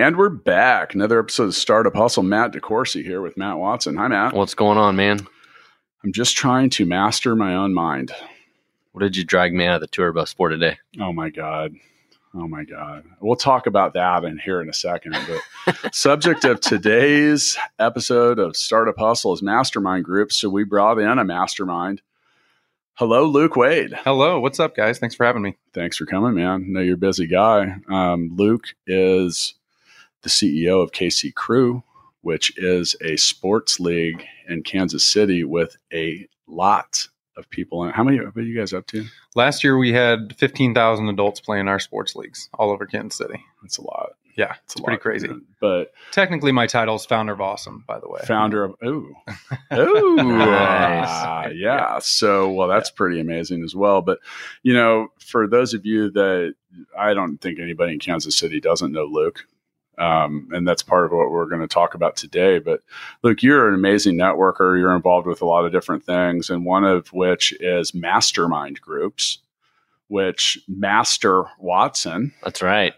And we're back. Another episode of Startup Hustle. Matt DeCoursey here with Matt Watson. Hi, Matt. What's going on, man? I'm just trying to master my own mind. What did you drag me out of the tour bus for today? Oh my God. Oh my God. We'll talk about that in here in a second. But subject of today's episode of Startup Hustle is mastermind groups. So we brought in a mastermind. Hello, Luke Wade. Hello, what's up, guys? Thanks for having me. Thanks for coming, man. I know you're a busy guy. Um, Luke is the CEO of KC Crew, which is a sports league in Kansas City with a lot of people. How many are you guys up to? Last year we had 15,000 adults playing our sports leagues all over Kansas City. That's a lot. Yeah, It's it's pretty lot, crazy. man. But Technically, my title is founder of Awesome, by the way. founder of ooh ooh Nice. ah, yeah. So well, that's pretty amazing as well. But you know, for those of you that I don't think anybody in Kansas City doesn't know Luke. Um, and that's part of what we're going to talk about today. But Luke, you're an amazing networker. You're involved with a lot of different things, and one of which is mastermind groups, which Master Watson That's right.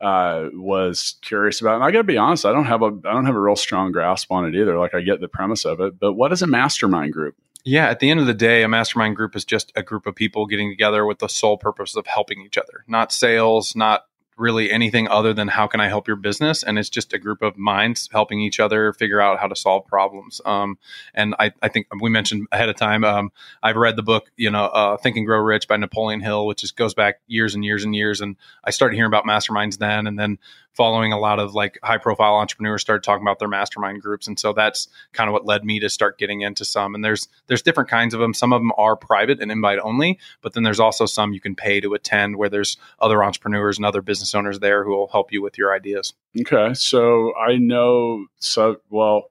uh, was curious about. And I got to be honest, I don't have a I don't have a real strong grasp on it either. Like I get the premise of it, but what is a mastermind group? Yeah, at the end of the day, a mastermind group is just a group of people getting together with the sole purpose of helping each other, not sales, not really anything other than how can I help your business. And it's just a group of minds helping each other figure out how to solve problems. Um, and I, I think we mentioned ahead of time, um, I've read the book, you know, uh, Think and Grow Rich by Napoleon Hill, which is, goes back years and years and years. And I started hearing about masterminds then, and then following a lot of like high profile entrepreneurs started talking about their mastermind groups. And so that's kind of what led me to start getting into some. And there's there's different kinds of them. Some of them are private and invite only, but then there's also some you can pay to attend where there's other entrepreneurs and other business owners there who will help you with your ideas. Okay, so I know so well.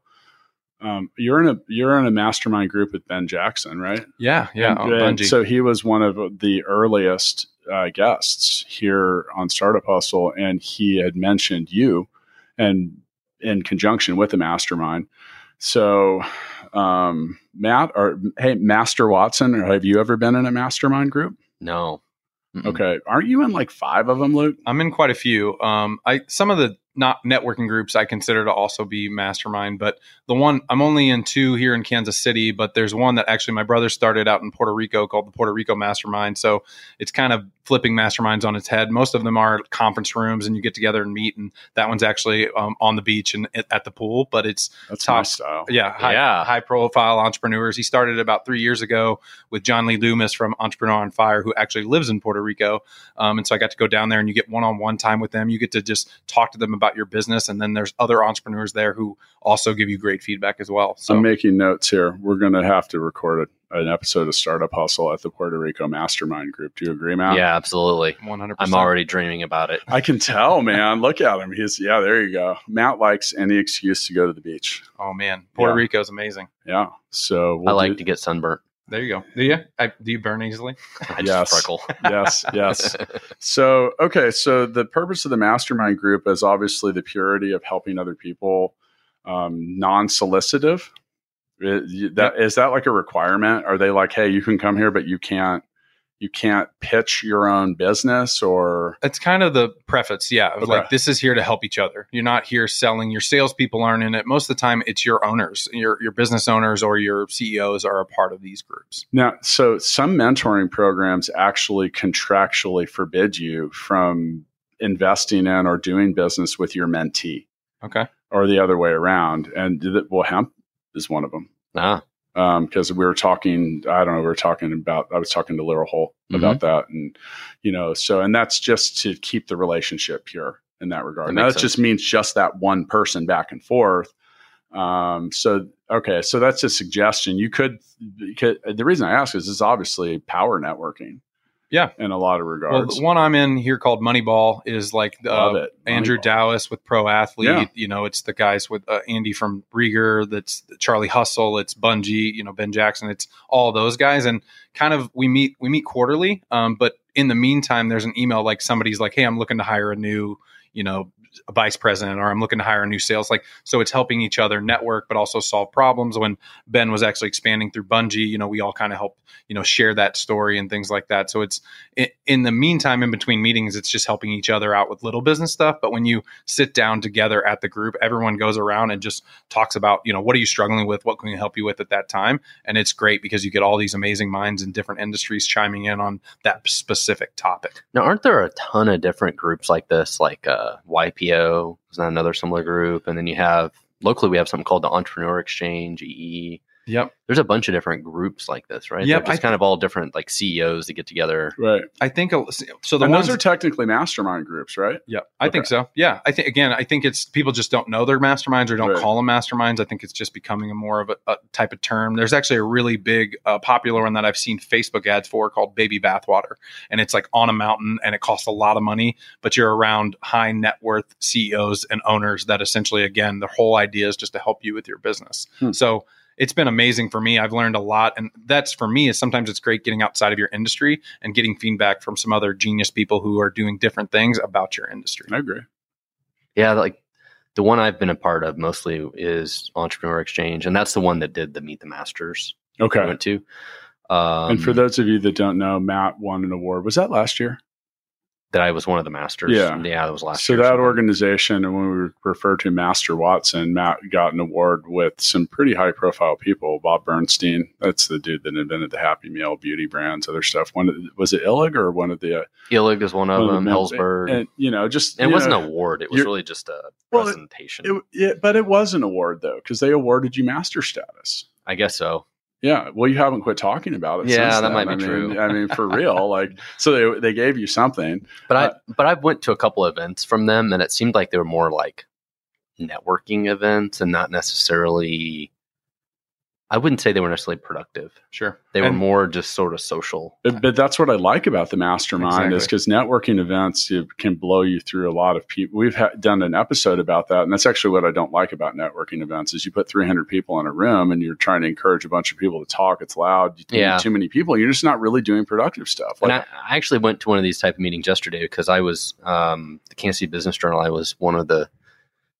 Um, you're in a you're in a mastermind group with Ben Jackson, right? Yeah, yeah. And- oh, and so he was one of the earliest uh, guests here on Startup Hustle, and he had mentioned you, and in conjunction with the mastermind. So, um, Matt, or hey, Master Watson, or have you ever been in a mastermind group? No. Mm-mm. Okay, aren't you in like five of them, Luke? I'm in quite a few. Um, I some of the not networking groups I consider to also be mastermind, but the one I'm only in two here in Kansas City, but there's one that actually my brother started out in Puerto Rico called the Puerto Rico Mastermind. So it's kind of flipping masterminds on its head. Most of them are conference rooms and you get together and meet, and that one's actually um, on the beach and at at the pool, but it's That's Top. style. yeah, high, Yeah. high profile entrepreneurs. He started about three years ago with John Lee Dumas from Entrepreneur on Fire, who actually lives in Puerto Rico. Um, and so I got to go down there and you get one on one time with them. You get to just talk to them about your business. And then there's other entrepreneurs there who also give you great feedback as well. So I'm making notes here. We're going to have to record a, an episode of Startup Hustle at the Puerto Rico Mastermind Group. Do you agree, Matt? Yeah, absolutely. 100%. I'm already dreaming about it. I can tell, man. Look at him. He's yeah. There you go. Matt likes any excuse to go to the beach. Oh, man. Puerto Yeah. Rico is amazing. Yeah. So I we'll like do- to get sunburnt. There you go. Do you? I, do you burn easily? I Yes. freckle. yes, yes. So okay. So the purpose of the mastermind group is obviously the purity of helping other people, um, non-solicitive. Is that is that like a requirement? Are they like, hey, you can come here, but you can't you can't pitch your own business or It's kind of the preface, yeah. Okay. Like this is here to help each other. You're not here selling. Your salespeople aren't in it. Most of the time, it's your owners, your your business owners or your CEOs are a part of these groups. Now, so some mentoring programs actually contractually forbid you from investing in or doing business with your mentee Okay. or the other way around. And did well, hemp is one of them. Ah, Because we were talking, I don't know, we were talking about, I was talking to Lyra Holt about that. And, you know, so, and that's just to keep the relationship pure in that regard. That now, that just means just that one person back and forth. Um, so, okay, so that's a suggestion. You could, you could, the reason I ask is, is obviously power networking. Yeah. in a lot of Well, regards. the one I'm in here called Moneyball is like uh. Andrew. Dallas with Pro Athlete. Yeah. You know, it's the guys with uh, Andy from Rieger. That's Charlie Hustle. It's Bungii. You know, Ben Jackson. It's all those guys. And kind of we meet we meet quarterly. Um, but in the meantime, there's an email like somebody's like, hey, I'm looking to hire a new, you know, a vice president or I'm looking to hire a new sales. Like, so it's helping each other network, but also solve problems. When Ben was actually expanding through Bungii, you know, we all kind of help, you know, share that story and things like that. So it's in, the meantime, in between meetings, it's just helping each other out with little business stuff. But when you sit down together at the group, everyone goes around and just talks about, you know, what are you struggling with? What can we help you with at that time? And it's great because you get all these amazing minds in different industries chiming in on that specific topic. Now, aren't there a ton of different groups like this? Like uh, YPO is not another similar group, and then you have locally we have something called the Entrepreneur Exchange EE. Yep. There's a bunch of different groups like this, right? Yep, They're just I- kind of all different like CEOs that get together. right. I think so. The and ones those are technically mastermind groups, right? Yeah, I think so. Yeah, I think again, I think it's people just don't know they're masterminds or don't Right. call them masterminds. I think it's just becoming a more of a, a type of term. There's actually a really big, uh, popular one that I've seen Facebook ads for called Baby Bathwater, and it's like on a mountain and it costs a lot of money, but you're around high net worth CEOs and owners that essentially, again, the whole idea is just to help you with your business. Hmm. So it's been amazing for me. I've learned a lot, and that's for me. Is sometimes it's great getting outside of your industry and getting feedback from some other genius people who are doing different things about your industry. I agree. Yeah, like the one I've been a part of mostly is Entrepreneur Exchange, and that's the one that did the Meet the Masters Okay. I Okay. went to. Um, and for those of you that don't know, Matt won an award. Was that last year? That I was one of the masters. Yeah. yeah, that was last year. so year. that organization, and when we refer to Master Watson, Matt got an award with some pretty high profile people. Bob Bernstein, that's the dude that invented the Happy Meal beauty brands, other stuff. One of- was it Illig or one of the uh, Illig is one of one of the them. men- Hellsberg. and you know just And it wasn't an award; it was really just a Well, it- presentation. It, but it was an award though because they awarded you master status. I guess so. Yeah, well, you haven't quit talking about it. Yeah, that then. might be I mean, true. I mean, for real, like, so they they gave you something. But Uh, I but I went to a couple events from them, and it seemed like they were more like networking events and not necessarily. I wouldn't say they were necessarily productive. Sure, They were And- more just sort of social. But, but that's what I like about the mastermind is because networking events can blow you through a lot of people. We've ha- done an episode about that, and that's actually what I don't like about networking events is you put 300 people in a room and you're trying to encourage a bunch of people to talk. It's loud. You Yeah. too many people. You're just not really doing productive stuff. and Like, I, I actually went to one of these type of meetings yesterday because I was um, the Kansas City Business Journal. I was one of the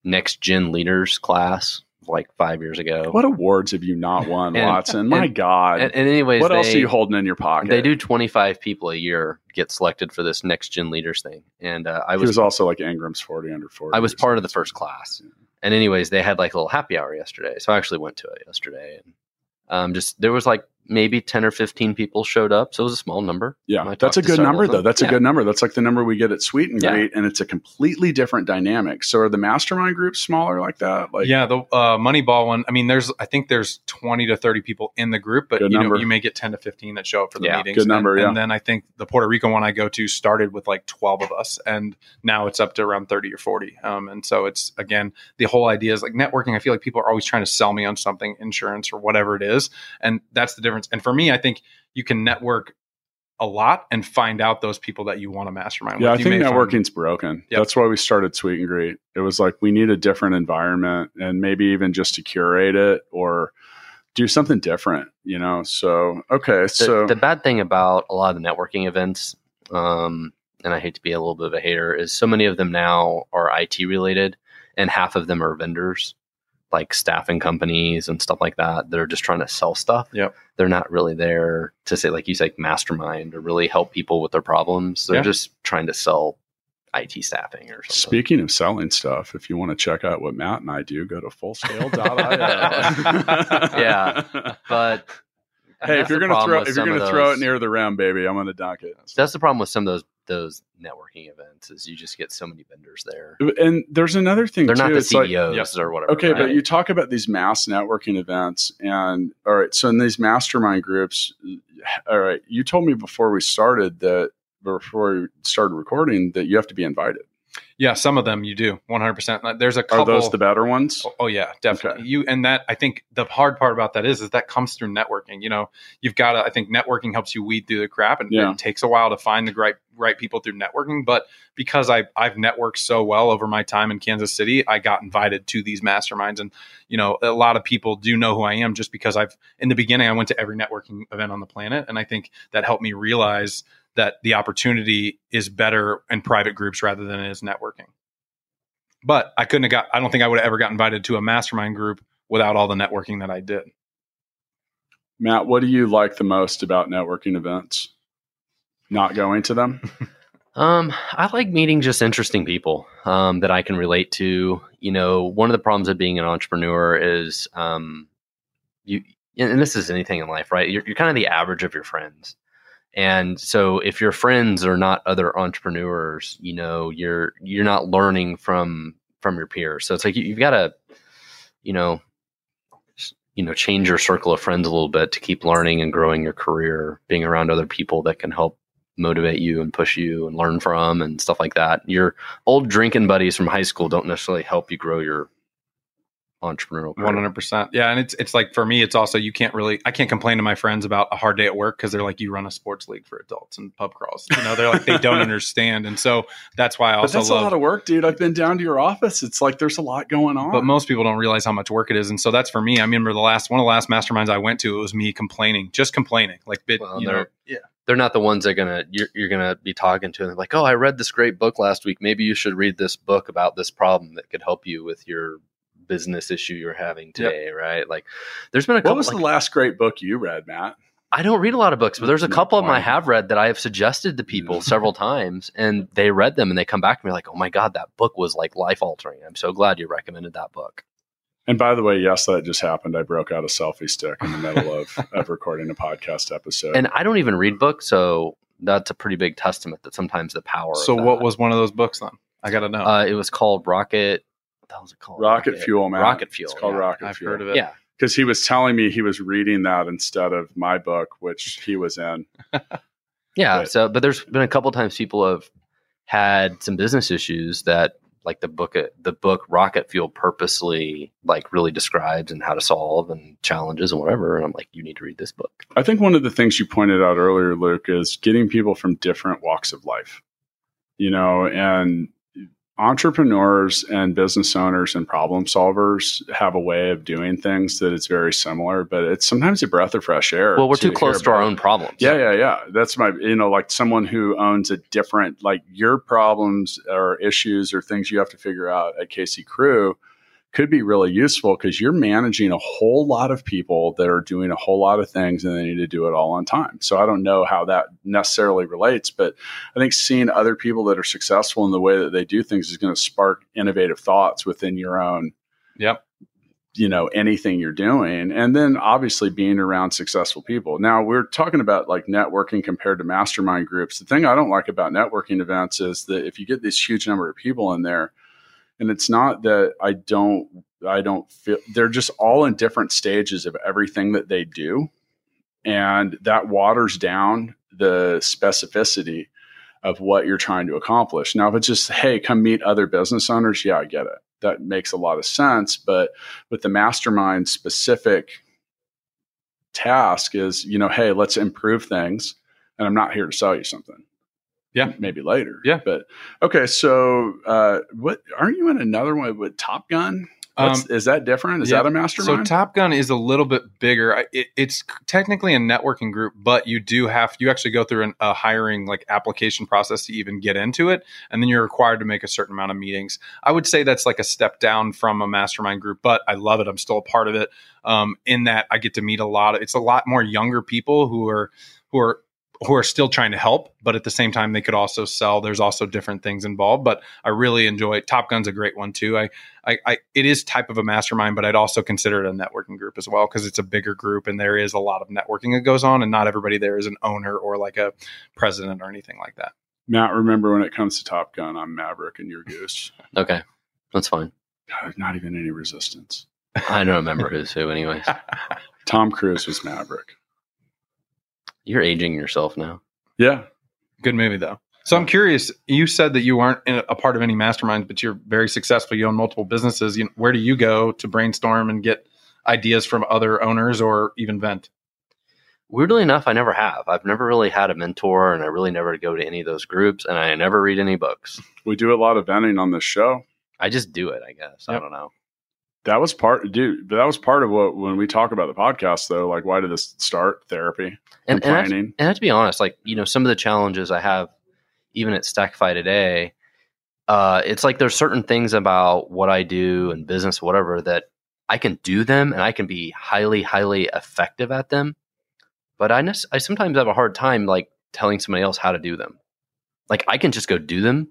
next gen leaders class like five years ago. what awards have you not won, And- Watson? My and- God. And, and anyways, what else are you holding in your pocket? They do 25 people a year get selected for this next gen leaders thing. And uh, I was was, also like Ingram's 40 under 40. I was part of the first class. And anyways, they had like a little happy hour yesterday. So I actually went to it yesterday. And um, just there was like maybe 10 or 15 people showed up. So it was a small number. Yeah, that's a good number though. them. That's a good number. That's like the number we get at Sweet and Yeah. Greet, and it's a completely different dynamic. So are the mastermind groups smaller like that? Like, yeah, the uh, Moneyball one. I mean, there's I think there's 20 to 30 people in the group, but Good you know you may get 10 to 15 that show up for the Yeah, meetings. good number, And, yeah. and then I think the Puerto Rico one I go to started with like 12 of us, and now it's up to around 30 or 40. Um, and so it's again the whole idea is like networking. I feel like people are always trying to sell me on something, insurance or whatever it is, and that's the difference. And for me, I think you can network a lot and find out those people that you want to mastermind yeah, I. You think may find- networking's broken. Yep. That's why we started Sweet and Greet. It was like we need a different environment, and maybe even just to curate it or do something different. You know. So okay, The, so the bad thing about a lot of the networking events, um, and I hate to be a little bit of a hater, is so many of them now are IT related, and half of them are vendors, like staffing companies and stuff like that. That are just trying to sell stuff. Yep. They're not really there to say, like you say, mastermind or really help people with their problems. They're Yeah. just trying to sell IT staffing or something. Speaking of selling stuff, if you want to check out what Matt and I do, go to fullscale.io. Yeah. but Hey, if you're gonna throw if you're gonna throw it near the rim, baby, I'm gonna dunk it. that's the problem with some of those those networking events is you just get so many vendors there. And there's another thing They're too. not the it's like- CEOs Yep. or whatever. okay, but you talk about these mass networking events, and all right. So in these mastermind groups, uh, all right, you told me before we started that before we started recording that you have to be invited. Yeah, some of them you do 100%. There's a couple. Are those the better ones? Oh, oh, yeah, definitely. You and that I think the hard part about that is is that comes through networking. You know, you've got to I think networking helps you weed through the crap and Yeah. it takes a while to find the right right people through networking, but because I I've networked so well over my time in Kansas City, I got invited to these masterminds and you know, a lot of people do know who I am just because I've in the beginning I went to every networking event on the planet and I think that helped me realize that the opportunity is better in private groups rather than it is networking. But I couldn't have got, I don't think I would have ever got invited to a mastermind group without all the networking that I did. Matt, what do you like the most about networking events? Not going to them? Um, I like meeting just interesting people um, that I can relate to. You know, one of the problems of being an entrepreneur is um, you, and this is anything in life, right? You're, you're kind of the average of your friends. And so if your friends are not other entrepreneurs, you know, you're you're not learning from from your peers. So it's like you, you've got to, you know, you know, change your circle of friends a little bit to keep learning and growing your career, being around other people that can help motivate you and push you and learn from and stuff like that. Your old drinking buddies from high school don't necessarily help you grow your entrepreneurial career. One hundred percent. Yeah, and it's it's like for me, it's also you can't really I can't complain to my friends about a hard day at work because they're like you run a sports league for adults and pub crawls. You know, they're like they don't understand, and so that's why I But also that's a lot of work, dude. I've been down to your office. It's like there's a lot going on. but most people don't realize how much work it is, and so that's for me. I remember the last one of the last masterminds I went to, it was me complaining, just complaining, like bit, Well, you know, they're- yeah, They're not the ones that are gonna you're, you're gonna be talking to and they're like, oh, I read this great book last week. Maybe you should read this book about this problem that could help you with your business issue you're having today, right? Like, there's been a what couple. was like, the last great book you read, Matt? I don't read a lot of books, but there's a couple of them I have read that I have suggested to people several times, and they read them and they come back to me like, "Oh my god, that book was like life altering. I'm so glad you recommended that book." And by the way, yes, that just happened. I broke out a selfie stick in the middle of, of recording a podcast episode. And I don't even read books, so that's a pretty big testament that sometimes the power. So of what was one of those books then? I got to know. Uh, it was called Rocket. What the hell was it called? Rocket Fuel, man. Rocket Fuel. It's called yeah. Rocket I've Fuel. heard of it. Yeah, Because he was telling me he was reading that instead of my book, which he was in. yeah. Right. So, but there's been a couple times people have had some business issues that, like the book, the book Rocket Fuel, purposely like really describes and how to solve and challenges and whatever. And I'm like, you need to read this book. I think one of the things you pointed out earlier, Luke, is getting people from different walks of life. You know, and entrepreneurs and business owners and problem solvers have a way of doing things that it's very similar, but it's sometimes a breath of fresh air. Well, we're to too close to our own problems. Yeah, yeah, yeah. That's my, you know, like someone who owns a different, like your problems or issues or things you have to figure out at KC Crew could be really useful because you're managing a whole lot of people that are doing a whole lot of things and they need to do it all on time. So I don't know how that necessarily relates, but I think seeing other people that are successful in the way that they do things is going to spark innovative thoughts within your own Yep. you know anything you're doing and then obviously being around successful people now we're talking about like networking compared to mastermind groups the thing i don't like about networking events is that if you get this huge number of people in there and it's not that i don't i don't feel they're just all in different stages of everything that they do. And that waters down the specificity of what you're trying to accomplish. Now if it's just hey come meet other business owners yeah i get it. That makes a lot of sense. But with the mastermind specific task is you know hey let's improve things and i'm not here to sell you something Yeah. maybe later Yeah. but okay so uh what aren't you in another one with top gun What's, is that different is Um, yeah. that a mastermind? So Top Gun is a little bit bigger. It, it's technically a networking group, but you do have you actually go through an, a hiring like application process to even get into it, and then you're required to make a certain amount of meetings. I would say that's like a step down from a mastermind group, but I love it. I'm still a part of it. Um, in that I get to meet a lot of it's a lot more younger people who are who are who are still trying to help, but at the same time they could also sell. There's also different things involved, but I really enjoy it. Top Gun's a great one too. I I, I it is type of a mastermind, but I'd also consider it a networking group as well because it's a bigger group and there is a lot of networking that goes on, and not everybody there is an owner or like a president or anything like that. matt remember when it comes to top gun i'm maverick and you're goose Okay, that's fine. God, not even any resistance I don't remember who's who, anyways. tom cruise was maverick You're aging yourself now. yeah Good movie though. So I'm curious. You said that you aren't a part of any masterminds, but you're very successful. You own multiple businesses. You, where do you go to brainstorm and get ideas from other owners or even vent? Weirdly enough, I never have. I've never really had a mentor, and I really never go to any of those groups, and I never read any books. We do a lot of venting on this show. I just do it. I guess I don't know. That was part, dude. But that was part of what when we talk about the podcast, though. Like, why did this start? Therapy, And and I, have, and I have to be honest, like you know, some of the challenges I have, even at Stackify today, uh, it's like there's certain things about what I do and business, whatever, that I can do them and I can be highly, highly effective at them. But I, I sometimes have a hard time like telling somebody else how to do them. Like I can just go do them,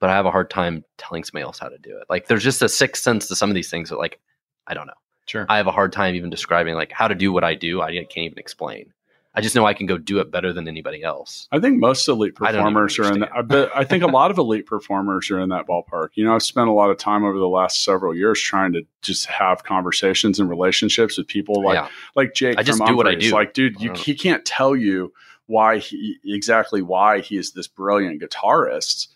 but I have a hard time telling somebody else how to do it. Like there's just a sixth sense to some of these things that like I don't know. Sure. I have a hard time even describing like how to do what I do. I can't even explain. I just know I can go do it better than anybody else. I think most elite I don't even performers are in that. I, I think a lot of elite performers are in that ballpark. You know, I've spent a lot of time over the last several years trying to just have conversations and relationships with people like yeah. like Jake. I just from do what I do. Like, dude, you, he can't tell you why he exactly why he is this brilliant guitarist.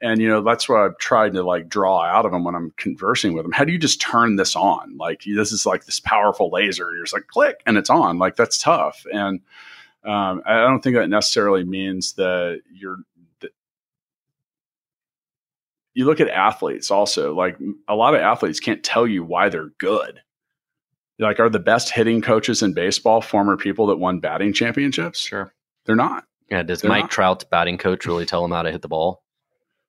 And you know that's what I've tried to like draw out of them when I'm conversing with them. How do you just turn this on? Like this is like this powerful laser. You're just like click and it's on. Like that's tough. And um, I don't think that necessarily means that you're. You look at athletes also. Like a lot of athletes can't tell you why they're good. Like, are the best hitting coaches in baseball former people that won batting championships? Sure. They're not. Yeah. Does They're Mike not. Trout's batting coach really tell him how to hit the ball?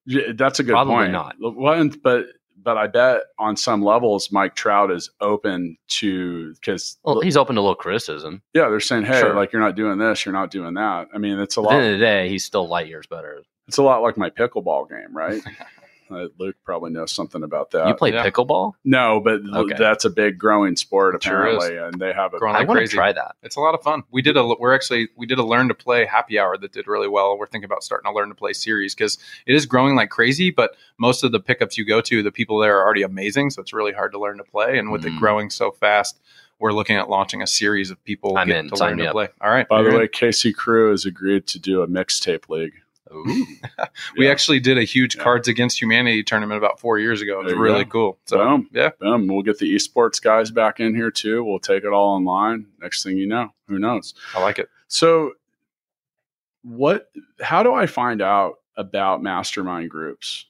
Yeah, That's a good Probably point. not. Well, but but I bet on some levels, Mike Trout is open to because Well, he's open to a little criticism. yeah, they're saying, hey, Sure. like you're not doing this, you're not doing that. I mean, it's a At lot. the end of the day, he's still light years better. It's a lot like my pickleball game, right? uh, Luke probably knows something about that. you play yeah. pickleball? no, but Okay. that's a big growing sport It sure apparently, and they have a Growing I want to try that. It's a lot of fun. We did a we're actually we did a learn to play happy hour that did really well. We're thinking about starting a learn to play series because it is growing like crazy. But most of the pickups you go to, the people there are already amazing, so it's really hard to learn to play. And with it Mm. growing so fast, we're looking at launching a series of people I'm getting in. to Sign learn to up. play. All right. By the Very way, good. KC Crew has agreed to do a mixtape league. Ooh. we Yeah. actually did a huge Yeah. Cards Against Humanity tournament about four years ago. It was really go. cool. So Boom. yeah, Boom. We'll get the esports guys back in here too. We'll take it all online. Next thing you know, who knows? I like it. So, what? How do I find out about mastermind groups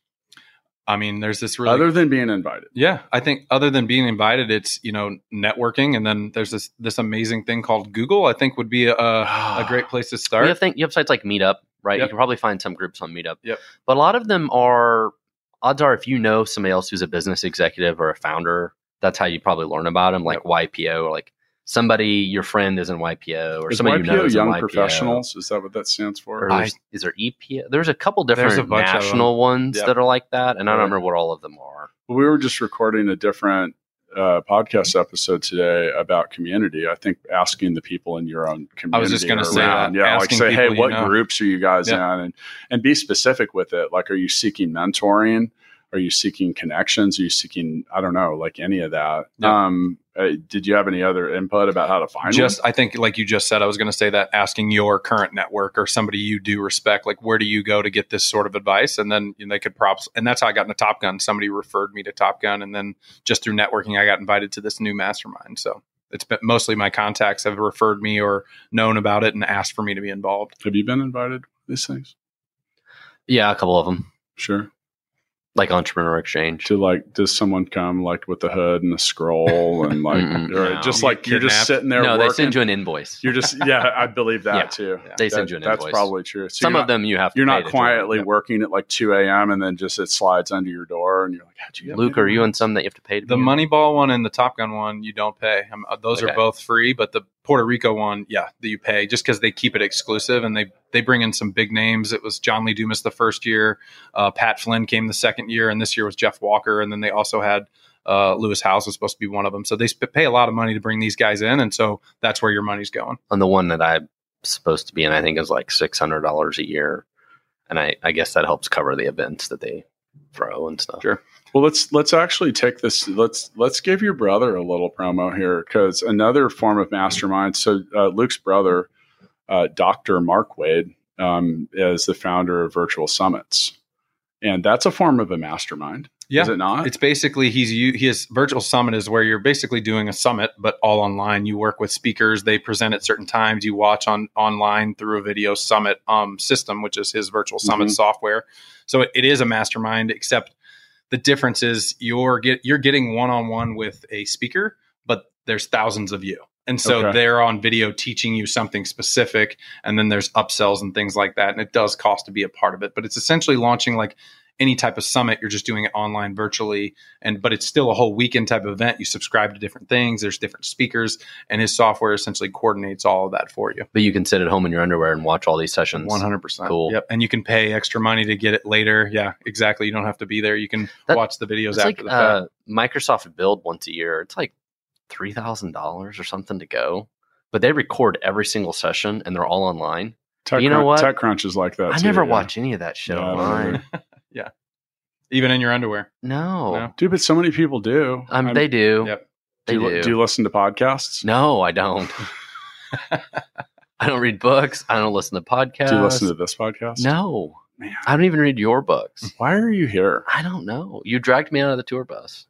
I mean, there's this really other than being invited? Yeah, I think other than being invited, it's you know networking, and then there's this this amazing thing called Google. I think would be a, a ah. great place to You start. have, think, you have sites like Meetup, right? Yep. You can probably find some groups on Meetup. Yep. But a lot of them are, odds are, if you know somebody else who's a business executive or a founder, that's how you probably learn about them, like YPO or like somebody, your friend is in YPO or Is somebody YPO you know is Young YPO. Professionals? Is that what that stands for? Or I- is, there EPO? There's a couple different a bunch of them. national ones Yep. that are like that, and I don't Right. remember what all of them are. we were just recording a different uh, podcast episode today about community. I think asking the people in your own community. I was just gonna say around. that. Yeah, like say, hey, you what know. groups are you guys Yeah. in, and and be specific with it. Like, are you seeking mentoring? Are you seeking connections? Are you seeking I don't know, like any of that? Yeah. Um, uh, did you have any other input about how to find just one? I think like you just said, I was going to say that asking your current network or somebody you do respect, like where do you go to get this sort of advice, and then you know, they could props, and that's how I got into Top Gun. Somebody referred me to Top Gun, and then just through networking, I got invited to this new mastermind. So it's been mostly my contacts have referred me or known about it and asked for me to be involved. Have you been invited to these things? Yeah, a couple of them, Sure. Like Entrepreneur Exchange. To like, does someone come like with the hood and the scroll and like, Mm-mm, or no. just like you're just sitting there? no, working? they send you an invoice. You're just yeah, I believe that Yeah. too. Yeah. They That- send you an That's invoice. probably true. So Some of not- them you have. To You're pay not to join. quietly Yeah. working at like 2 a.m. and then just it slides under your door and you're you Luke, are you in some that you have to pay to The? Moneyball one and the Top Gun one, you don't pay. Um, uh, those Okay. are both free, but the Puerto Rico one, yeah, that you pay just because they keep it exclusive and they they bring in some big names. It was John Lee Dumas the first year, uh, Pat Flynn came the second year, and this year was Jeff Walker, and then they also had uh, Lewis Howes was supposed to be one of them. So they sp- pay a lot of money to bring these guys in, and so that's where your money's going. on the one that I'm supposed to be in, I think is like six hundred dollars a year, and I, I guess that helps cover the events that they throw and stuff. Sure. Well, let's let's actually take this. Let's let's give your brother a little promo here because another form of mastermind. So uh, Luke's brother, uh, Doctor Mark Wade, um, as the founder of Virtual Summits, and that's a form of a mastermind. Yeah. Is it not? It's basically he's you his virtual summit is where you're basically doing a summit, but all online. You work with speakers, they present at certain times. You watch on online through a video summit um, system, which is his virtual summit Mhm. software. So it, it is a mastermind, except the difference is you're get you're getting one on one with a speaker, but there's thousands of you. And so Okay. they're on video teaching you something specific, and then there's upsells and things like that. And it does cost to be a part of it, but it's essentially launching like any type of summit. You're just doing it online virtually, and but it's still a whole weekend type of event. You subscribe to different things. There's different speakers, and his software essentially coordinates all of that for you. But you can sit at home in your underwear and watch all these sessions. One hundred percent. Cool. Yep. And you can pay extra money to get it later. Yeah, exactly. You don't have to be there. You can That- watch the videos It's after like the fact. uh, Microsoft Build once a year. It's like three thousand dollars or something to go, but they record every single session and they're all online. Tech you know what? TechCrunch is like that. I too, never yeah. watch any of that shit Yeah, online. either. Even in your underwear. No, No. dude. But so many people do. um, I'm- they do. Yep. They do, do. you, do you listen to podcasts? No, I don't. I don't read books. I don't listen to podcasts. Do you listen to this podcast? No, Man, I don't even read your books. why are you here? I don't know. You dragged me out of the tour bus.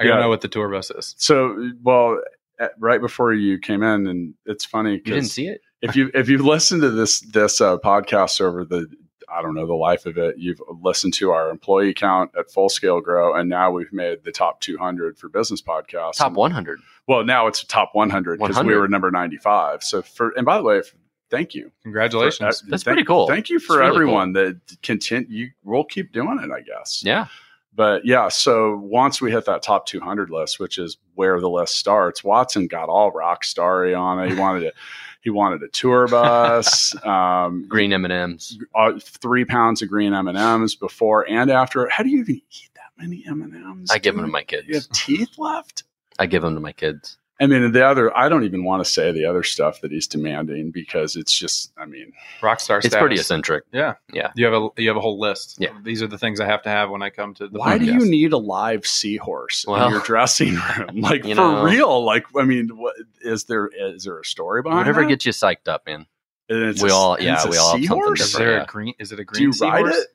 I don't Yeah. know what the tour bus is. So, well, at, right before you came in, and it's funny You didn't see it. if you if you've listened to this this uh, podcast over the I don't know the life of it, you've listened to our employee count at Full Scale Grow, and now we've made the top 200 for business podcasts. Top And- one hundred. Well, now it's top 100 because we were number 95. So for and by the way, thank you. Congratulations. For- uh, That's thank- pretty cool. Thank you for really everyone that content. You, we'll keep doing it, I guess. Yeah. But yeah, so once we hit that top 200 list, which is where the list starts, Watson got all rock starry on it. He wanted it. He wanted a tour bus, um, Green M and M's. uh, three pounds of green M and M's before and after. How do you even eat that many M and M's? I give them to my kids. You have teeth left. I give them to my kids. I mean, the other. I don't even want to say the other stuff that he's demanding because it's just. I mean, Rockstar It's status. pretty eccentric. Yeah. Yeah. You have a you have a whole list. Yeah. These are the things I have to have when I come to the why do you need a live seahorse Well, in your dressing room? Like for know. real? Like I mean, what is there? Is there a story behind it? Whatever that? gets you psyched up, man. And it's we a- all- and yeah, it's a we all have something seahorse? Is different. there yeah. a green is it a green? Do green you ride seahorse? it?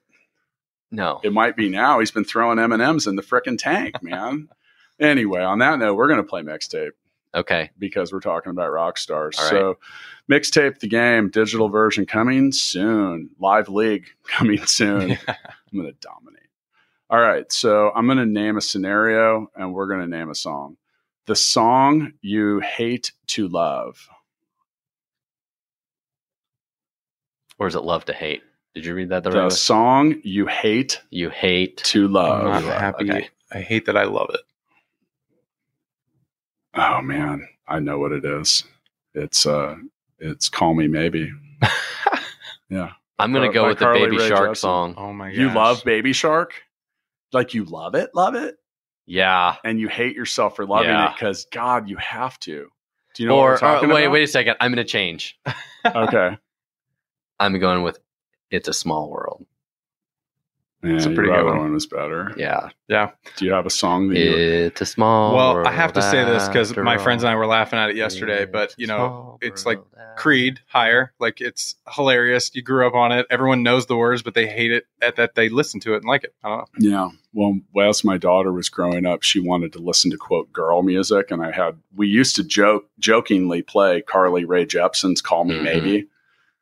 No. It might be now. He's been throwing M and M's in the frickin' tank, man. anyway, on that note, we're gonna play mixtape Okay. because we're talking about rock stars. All right. So, mixtape the game, digital version coming soon. Live league coming soon. Yeah. I'm going to dominate. All right. So I'm going to name a scenario and we're going to name a song. The song you hate to love. Or is it love to hate? Did you read that the The right way? song you hate You hate. to I'm love. not happy. okay. I hate that I love it. Oh man, I know what it is. It's uh it's Call Me Maybe. yeah. I'm gonna By- go by with the Baby Rae Shark Jepsen. song. Oh my god. You love Baby Shark? Like you love it, love it, Yeah. and you hate yourself for loving Yeah. it because God, you have to. Do you know or what or- wait, about? wait a second. I'm gonna change. Okay. I'm going with "It's a Small World." Yeah, It's a pretty good one. one was better. Yeah. Yeah. Do you have a song that you It's a small. Well, world I have to say this because after my friends and I were laughing at it yesterday, It's but you know, it's like Creed higher. Like it's hilarious. You grew up on it. Everyone knows the words, but they hate it at that they listen to it and like it. I don't know. Yeah. Well, whilst my daughter was growing up, she wanted to listen to quote girl music, and I had we used to joke jokingly play Carly Rae Jepsen's "Call Me Mhm. Maybe,"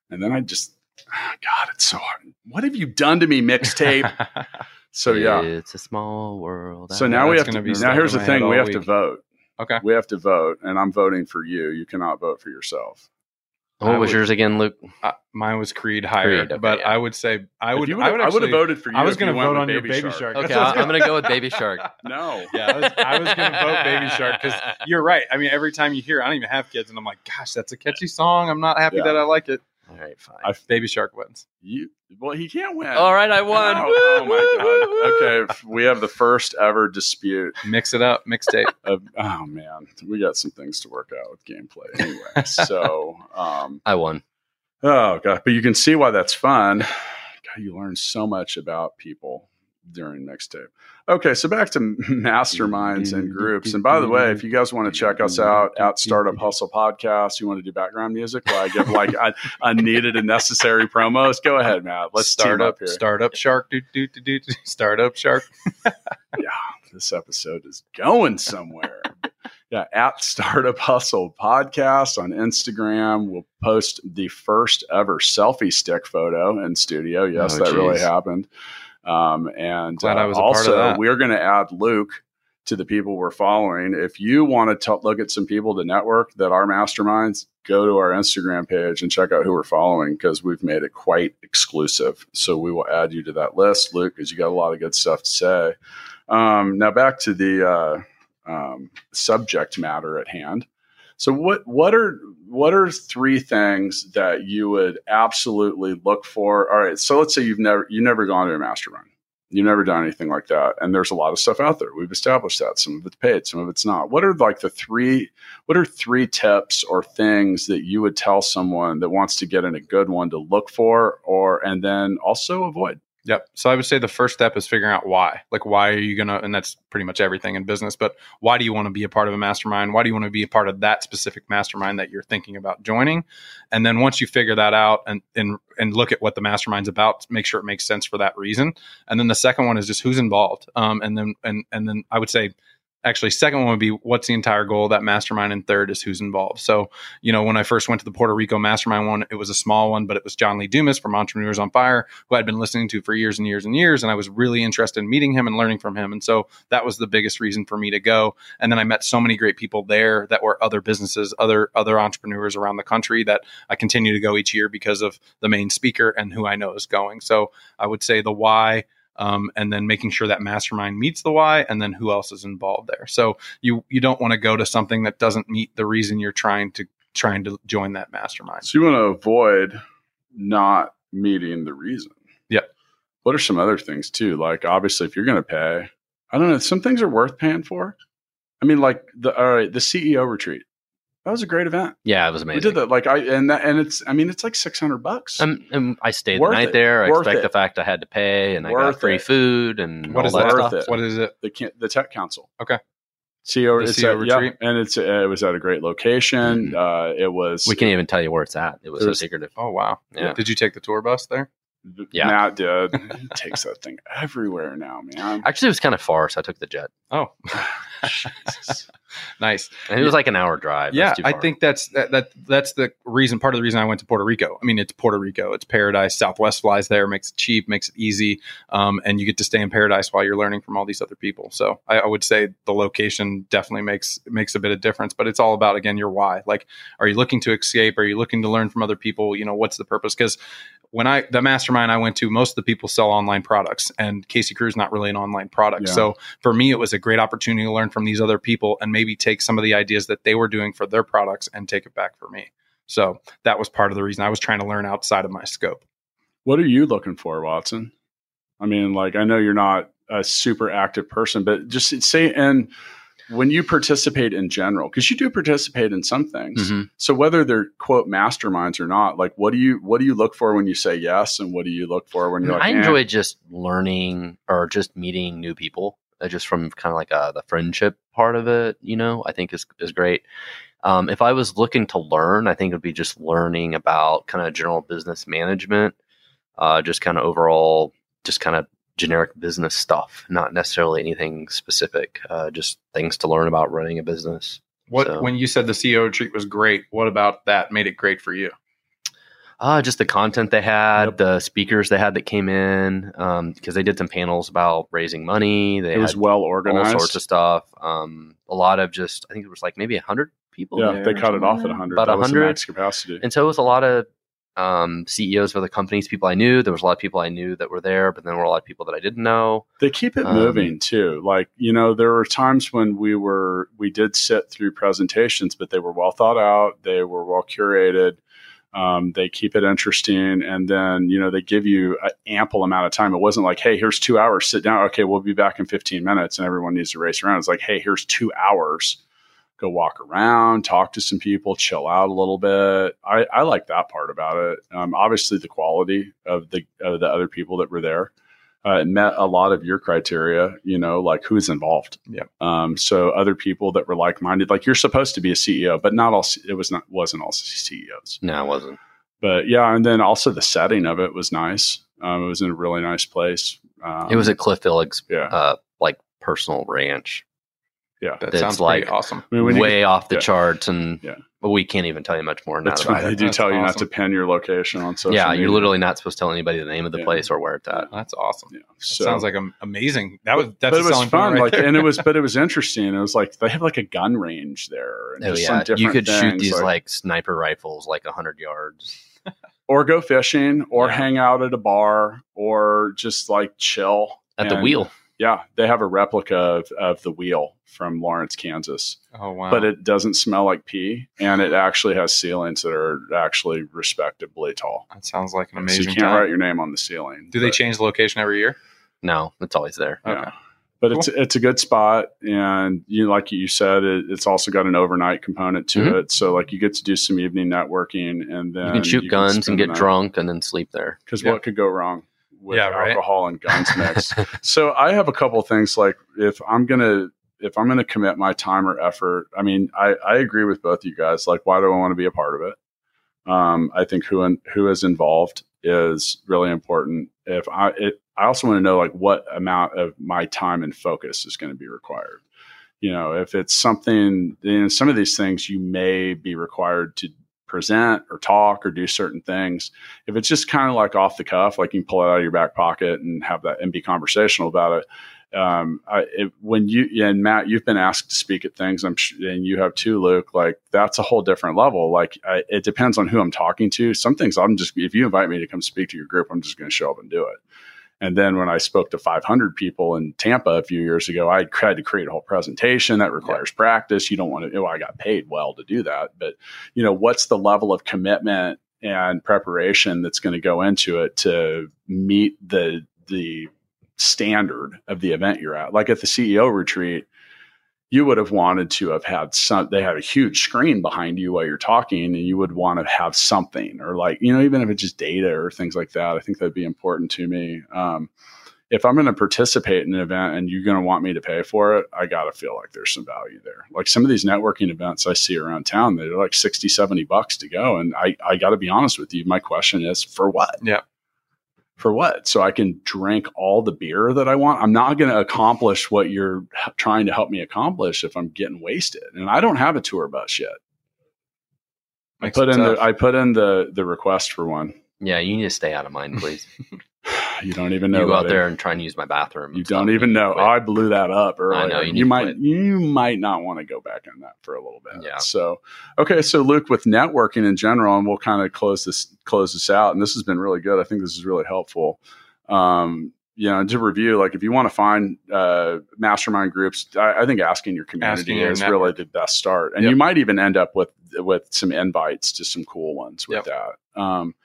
and then I just, God, it's so hard. What have you done to me, mixtape? so yeah. It's a small world. So now we have to. be Now here's the thing: we all have to vote. okay. We have to vote, and I'm voting for you. You cannot vote for yourself. What I was would- yours again, Luke? Uh, mine was Creed higher, Creed, okay, but yeah. I would say I If would. you I would. I would have voted for you. I was going to vote with on your Baby Shark. Okay, I I'm gonna go with Baby Shark. No. Yeah, I was, I was going to vote Baby Shark because you're right. I mean, every time you hear, I don't even have kids, and I'm like, gosh, that's a catchy song. I'm not happy Yeah. that I like it. All right, fine. I- Baby Shark wins. You. Well, he can't win. All right, I won. Oh, oh my god. Okay, we have the first ever dispute Mix it up, mixtape. of oh man, we got some things to work out with gameplay anyway. so um I won. oh god, but you can see why that's fun. God, you learn so much about people during mixtape. Okay, so back to masterminds and groups. And by the way, if you guys want to check us out at Startup Hustle Podcast, you want to do background music while I give like unneeded and necessary promos, go ahead, Matt. Let's start up here. Startup Shark, do do do do. Startup Shark. yeah, this episode is going somewhere. yeah, at Startup Hustle Podcast on Instagram. We'll post the first ever selfie stick photo in studio. Yes, oh, that geez. really happened. Um, and uh, I was also, we're going to add Luke to the people we're following. If you want to look at some people to network that are masterminds, go to our Instagram page and check out who we're following because we've made it quite exclusive. So we will add you to that list, Luke, because you got a lot of good stuff to say. Um, now back to the uh, um, subject matter at hand. So what what are what are three things that you would absolutely look for? All right, so let's say you've never you never gone to a mastermind. You've never done anything like that. And there's a lot of stuff out there. We've established that. Some of it's paid, some of it's not. What are like the three what are three tips or things that you would tell someone that wants to get in a good one to look for or and then also avoid? Yep. So I would say the first step is figuring out why. Like, why are you going to, and that's pretty much everything in business, but why do you want to be a part of a mastermind? Why do you want to be a part of that specific mastermind that you're thinking about joining? And then once you figure that out and, and, and look at what the mastermind's about, make sure it makes sense for that reason. And then the second one is just who's involved. Um, and then, and, and then I would say, actually second one would be what's the entire goal of that mastermind? And third is who's involved. So you know when i first went to the puerto rico mastermind one it was a small one but it was john lee dumas from entrepreneurs on fire who i'd been listening to for years and years and years and i was really interested in meeting him and learning from him. And so that was the biggest reason for me to go. And then i met so many great people there that were other businesses other other entrepreneurs around the country that i continue to go each year because of the main speaker and who i know is going. So i would say the why um, and then making sure that mastermind meets the why and then who else is involved there. So you you don't want to go to something that doesn't meet the reason you're trying to trying to join that mastermind. So you want to avoid not meeting the reason. Yep what are some other things too? Like obviously if you're going to pay i don't know some things are worth paying for. I mean like the all right the ceo retreat that was a great event. Yeah, it was amazing. We did that like I and that, and it's I mean it's like six hundred bucks. Um, and I stayed Worth the night it. there. I Worth expect it. the fact I had to pay, and Worth I got free it. food and what is all that Worth stuff. It. What is it? The the tech council. Okay. CEO, it's CEO at, retreat, yeah, and it's uh, it was at a great location. Mm-hmm. Uh, it was. We can't even tell you where it's at. It was, it was so secretive. Oh wow! Yeah. Did you take the tour bus there? Yeah, Matt did. he takes that thing everywhere now, man. Actually, it was kind of far, so I took the jet. Oh, nice. And it was like an hour drive. Yeah, I think that's that, that that's the reason. Part of the reason I went to Puerto Rico. I mean, it's Puerto Rico. It's paradise. Southwest flies there, makes it cheap, makes it easy, um, and you get to stay in paradise while you're learning from all these other people. So I, I would say the location definitely makes makes a bit of difference. But it's all about again your why. Like, are you looking to escape? Are you looking to learn from other people? You know, what's the purpose? Because when I the mastermind I went to, most of the people sell online products, and KC Crew is not really an online product. Yeah. So for me, it was a great opportunity to learn from these other people and maybe take some of the ideas that they were doing for their products and take it back for me. So that was part of the reason I was trying to learn outside of my scope. What are you looking for, Watson? I mean, like I know you're not a super active person, but just say and when you participate in general because you do participate in some things mm-hmm. so whether they're quote masterminds or not like what do you what do you look for when you say yes and what do you look for when you're I like i enjoy eh. just learning or just meeting new people just from kind of like uh, the friendship part of it you know i think is, is great um, if i was looking to learn i think it would be just learning about kind of general business management uh, just kind of overall just kind of generic business stuff, not necessarily anything specific, uh, just things to learn about running a business. What so, when you said the CEO retreat was great, what about that made it great for you? Uh, just the content they had, yep. the speakers they had that came in, because um, they did some panels about raising money. They it was well organized, all sorts of stuff. Um, a lot of just, I think it was like maybe a hundred people. Yeah, they cut it off at hundred. About hundred max capacity, and so it was a lot of um, CEOs for the companies, people I knew. There was a lot of people I knew that were there, but then there were a lot of people that I didn't know. They keep it um, moving too. Like you know, there were times when we were we did sit through presentations, but they were well thought out. They were well curated. Um, they keep it interesting, and then you know they give you an ample amount of time. It wasn't like, hey, here's two hours, sit down. Okay, we'll be back in 15 minutes, and everyone needs to race around. It's like, hey, here's two hours go walk around, talk to some people, chill out a little bit. I, I like that part about it. Um, obviously, the quality of the of the other people that were there. Uh, it met a lot of your criteria, you know, like who's involved. Yeah. Um, so other people that were like minded, like you're supposed to be a CEO, but not all. It was not wasn't all CEOs. No, it wasn't. But yeah, and then also the setting of it was nice. Um, it was in a really nice place. Um, it was at Cliff Illig's yeah. uh, like personal ranch. Yeah. That It's sounds like- awesome. I mean, when you way off the yeah. charts, and Yeah. but we can't even tell you much more That's that. right. They do That's tell you not to pin your location on social. Yeah, media. you're literally not supposed to tell anybody the name of the Yeah. place or where it's at. That's awesome. Yeah. That So, sounds like amazing. That was that's but it was fun. right like, there. and it was, but it was interesting. It was like they have like a gun range there. And Oh just some yeah, you different could shoot these like, sniper rifles like hundred yards. or go fishing, or Yeah. hang out at a bar, or just like chill At the wheel. Yeah, they have a replica of, of the wheel from Lawrence, Kansas, oh wow! but it doesn't smell like pee, and it actually has ceilings that are actually respectably tall. that sounds like an so amazing. you can't time. write your name on the ceiling. Do they change the location every year? No, it's always there. Yeah. Okay. But it's it's a good spot, and you like you said, it, it's also got an overnight component to Mhm. it. So like you get to do some evening networking, and then you can shoot guns and get drunk and then sleep there. Because Yeah. what could go wrong with Yeah, right. alcohol and guns mixed? so I have a couple things like if I'm gonna if I'm gonna commit my time or effort, I mean, I, I agree with both of you guys. Like, why do I want to be a part of it? Um, I think who in, who is involved is really important. If I it, I also want to know like what amount of my time and focus is going to be required. You know, if it's something, in some of these things, you may be required to present or talk or do certain things. If it's just kind of like off the cuff, like you can pull it out of your back pocket and have that and be conversational about it. Um, I, it, when you and Matt, you've been asked to speak at things, I'm sh- and you have too, Luke. Like that's a whole different level. Like I, it depends on who I'm talking to. Some things I'm just if you invite me to come speak to your group, I'm just going to show up and do it. And then when I spoke to 500 people in Tampa a few years ago, I had to create a whole presentation that requires practice. You don't want to, well, I got paid well to do that. But, you know, what's the level of commitment and preparation that's going to go into it to meet the, the standard of the event you're at? Like at the CEO retreat, you would have wanted to have had some they had a huge screen behind you while you're talking and you would want to have something or like you know even if it's just data or things like that i think that'd be important to me. Um, if i'm going to participate in an event and you're going to want me to pay for it i got to feel like there's some value there. Like some of these networking events i see around town they're like 60 70 bucks to go. And i, I got to be honest with you my question is for what? Yeah. For what? So I can drink all the beer that I want. I'm not going to accomplish what you're trying to help me accomplish if I'm getting wasted. And I don't have a tour bus yet. Makes I put in the. I put in the the request for one. Yeah, you need to stay out of mine, please. You don't even know. you go out buddy. there and try and use my bathroom. You don't even know. quit. I blew that up earlier. know, you you, might you might not want to go back on that for a little bit. Yeah. So okay, so Luke, with networking in general, and we'll kind of close this close this out. And this has been really good. I think this is really helpful. Um, you know, to review, like if you want to find uh, mastermind groups, I, I think asking your community Asking your is network. really the best start, and Yep. you might even end up with with some invites to some cool ones with that. Um,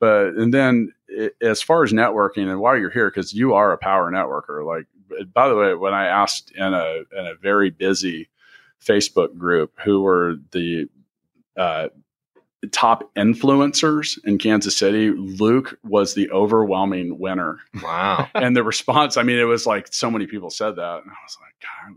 but and then i as far as networking and while you're here, because you are a power networker. Like by the way, when I asked in a in a very busy Facebook group who were the uh, top influencers in Kansas City, Luke was the overwhelming winner. Wow. And the response, I mean, it was like so many people said that, and I was like, God,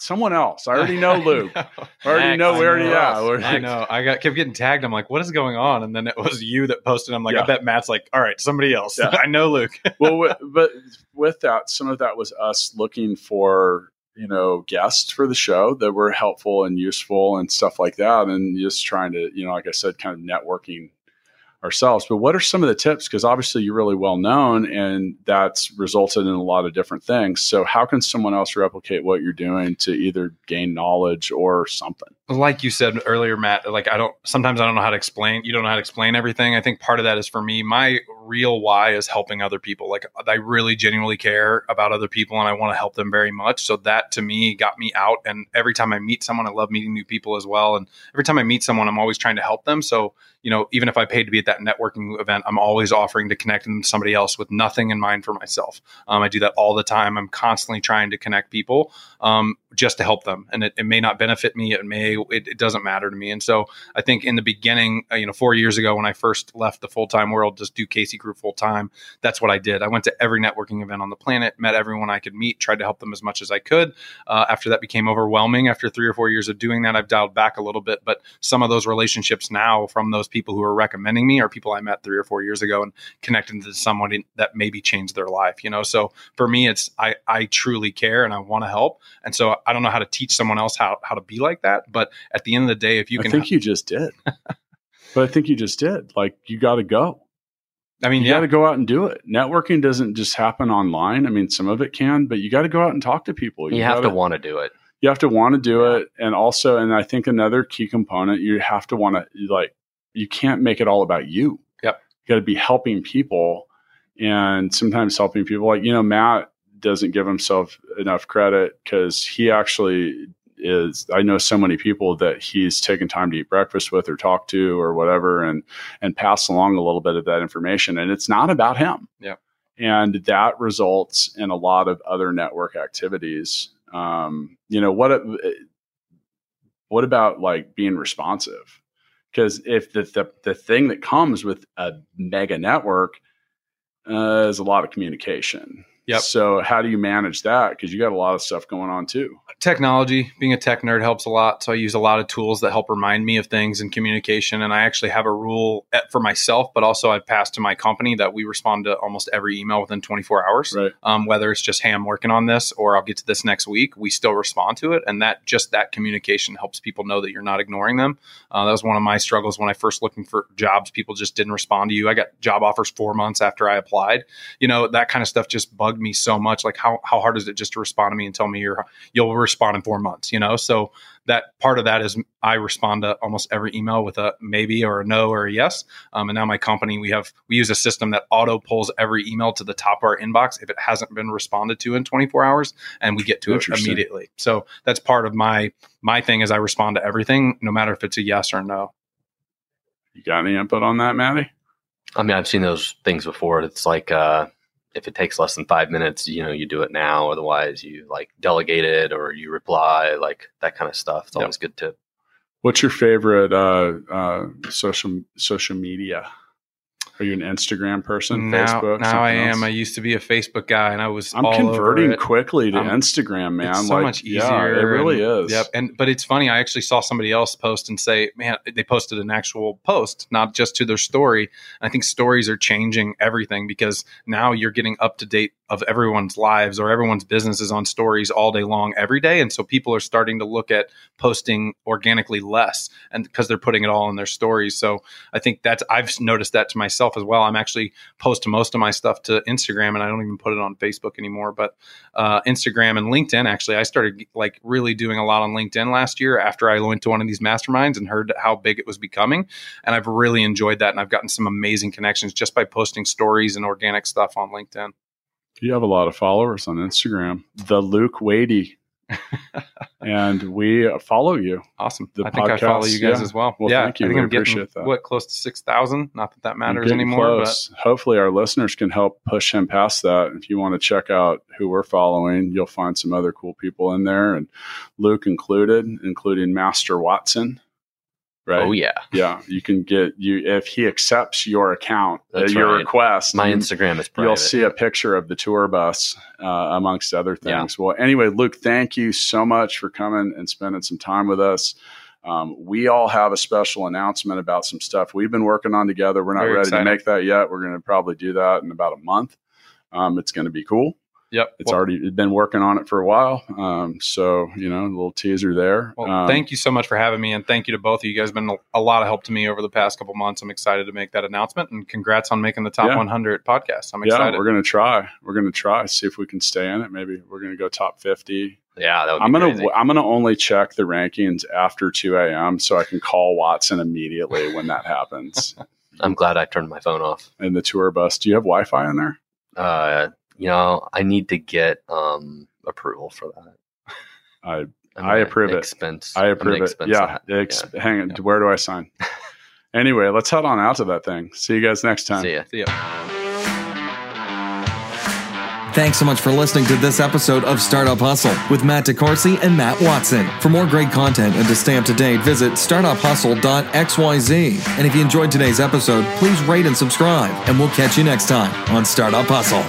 someone else. I already know Luke. I already Next. know. We already I know. yeah. we're- I know. I got kept getting tagged. I'm like, what is going on? And then it was you that posted. I'm like, Yeah. I bet Matt's like, all right, somebody else. Yeah. I know Luke. well, but with that, some of that was us looking for you know guests for the show that were helpful and useful and stuff like that, and just trying to you know, like I said, kind of networking ourselves. But what are some of the tips? Because obviously you're really well known, and that's resulted in a lot of different things. So how can someone else replicate what you're doing to either gain knowledge or something? Like you said earlier, Matt, like I don't sometimes I don't know how to explain. You don't know how to explain everything. I think part of that is for me, my real why is helping other people. Like I really genuinely care about other people and I want to help them very much. So that to me got me out. And every time I meet someone, I love meeting new people as well. And every time I meet someone, I'm always trying to help them. So you know, even if I paid to be at that networking event, I'm always offering to connect them to somebody else with nothing in mind for myself. Um, I do that all the time. I'm constantly trying to connect people um, just to help them, and it, it, may not benefit me. It may. It, it, doesn't matter to me. And so I think in the beginning, uh, you know, four years ago when I first left the full time world, just do KC Crew full time. That's what I did. I went to every networking event on the planet, met everyone I could meet, tried to help them as much as I could. Uh, after that became overwhelming, after three or four years of doing that, I've dialed back a little bit. But some of those relationships now from those people who are recommending me are people I met three or four years ago and connected to someone that maybe changed their life, you know? So for me, it's, I, I truly care and I want to help. And so I don't know how to teach someone else how, how to be like that. But at the end of the day, if you can, I think you just did, but I think you just did like, you got to go. I mean, you yeah. got to go out and do it. Networking doesn't just happen online. I mean, some of it can, but you got to go out and talk to people. You, you have gotta, to want to do it you have to want to do it and also and i think another key component you have to want to like you can't make it all about you yep you got to be helping people and sometimes helping people like you know matt doesn't give himself enough credit because he actually is i know so many people that he's taken time to eat breakfast with or talk to or whatever and and pass along a little bit of that information and it's not about him yeah and that results in a lot of other network activities um, you know what? What about like being responsive? Because if the, the the thing that comes with a mega network uh, is a lot of communication. Yep. So how do you manage that? Because you got a lot of stuff going on too. Technology being a tech nerd helps a lot. So i use a lot of tools that help remind me of things in communication. And i actually have a rule for myself but also i've passed to my company that we respond to almost every email within 24 hours. Right. um, whether it's just hey i'm working on this or i'll get to this next week we still respond to it. And that just that communication helps people know that you're not ignoring them. Uh, that was one of my struggles when i first looking for jobs. People just didn't respond to you. I got job offers four months after i applied. You know that kind of stuff just bugged me so much like how, how hard is it just to respond to me and tell me you're you'll respond in four months, you know? So that part of that is I respond to almost every email with a maybe or a no or a yes. Um, and now my company, we have, we use a system that auto pulls every email to the top of our inbox if it hasn't been responded to in 24 hours and we get to it immediately. So that's part of my, my thing is I respond to everything, no matter if it's a yes or no. You got any input on that, Maddie? I mean, I've seen those things before. It's like, uh, if it takes less than five minutes, you know, you do it now. Otherwise, you like delegate it or you reply, like that kind of stuff. It's yep. always good to. What's your favorite uh, uh, social social media? Are you an Instagram person? Now, Facebook? Now I am. I used to be a Facebook guy, and I was. I'm converting quickly to Instagram, man. It's so like, much easier. Yeah, it really and, is. Yep. And but it's funny. I actually saw somebody else post and say, "Man, they posted an actual post, not just to their story." I think stories are changing everything because now you're getting up to date of everyone's lives or everyone's businesses on stories all day long every day. And so people are starting to look at posting organically less and because they're putting it all in their stories. So i think that's i've noticed that to myself as well. I'm actually post most of my stuff to instagram and i don't even put it on facebook anymore but uh, instagram and linkedin actually i started like really doing a lot on linkedin last year after i went to one of these masterminds and heard how big it was becoming. And i've really enjoyed that and i've gotten some amazing connections just by posting stories and organic stuff on linkedin you have a lot of followers on Instagram. The Luke Wadey. and we follow you. Awesome. The I think I follow you guys yeah. as well. Well, yeah, thank you. I think we I'm appreciate getting, that. What close to six thousand? Not that that matters anymore. Close. But hopefully, our listeners can help push him past that. If you want to check out who we're following, you'll find some other cool people in there, and Luke included, including Master Watson right? Oh yeah, yeah. You can get you if he accepts your account, uh, your right. request. My Instagram is private. You'll see a picture of the tour bus, uh, amongst other things. Yeah. Well, anyway, Luke, thank you so much for coming and spending some time with us. Um, we all have a special announcement about some stuff we've been working on together. We're not Very ready exciting. to make that yet. We're going to probably do that in about a month. Um, it's going to be cool. Yep. It's well, already been working on it for a while. Um, so, you know, a little teaser there. Well, um, thank you so much for having me. And thank you to both of you guys. been a lot of help to me over the past couple months. I'm excited to make that announcement and congrats on making the top Yeah. 100 podcast. I'm excited. yeah, we're going to try. We're going to try, see if we can stay in it. Maybe we're going to go top 50. Yeah, that would be I'm gonna crazy. I'm gonna only check the rankings after 2 a.m. so I can call Watson immediately when that happens. I'm glad I turned my phone off. in the tour bus. Do you have Wi-Fi in there? Uh, you know, I need to get um approval for that. I I'm I gonna approve it. expense, I I'm approve it. expense Yeah, ex- Yeah. hang on. Yeah. Where do I sign? Anyway, let's head on out to that thing. See you guys next time. See ya. See ya. Thanks so much for listening to this episode of Startup Hustle with Matt DeCoursey and Matt Watson. For more great content and to stay up to date, visit startuphustle.xyz. And if you enjoyed today's episode, please rate and subscribe, and we'll catch you next time on Startup Hustle.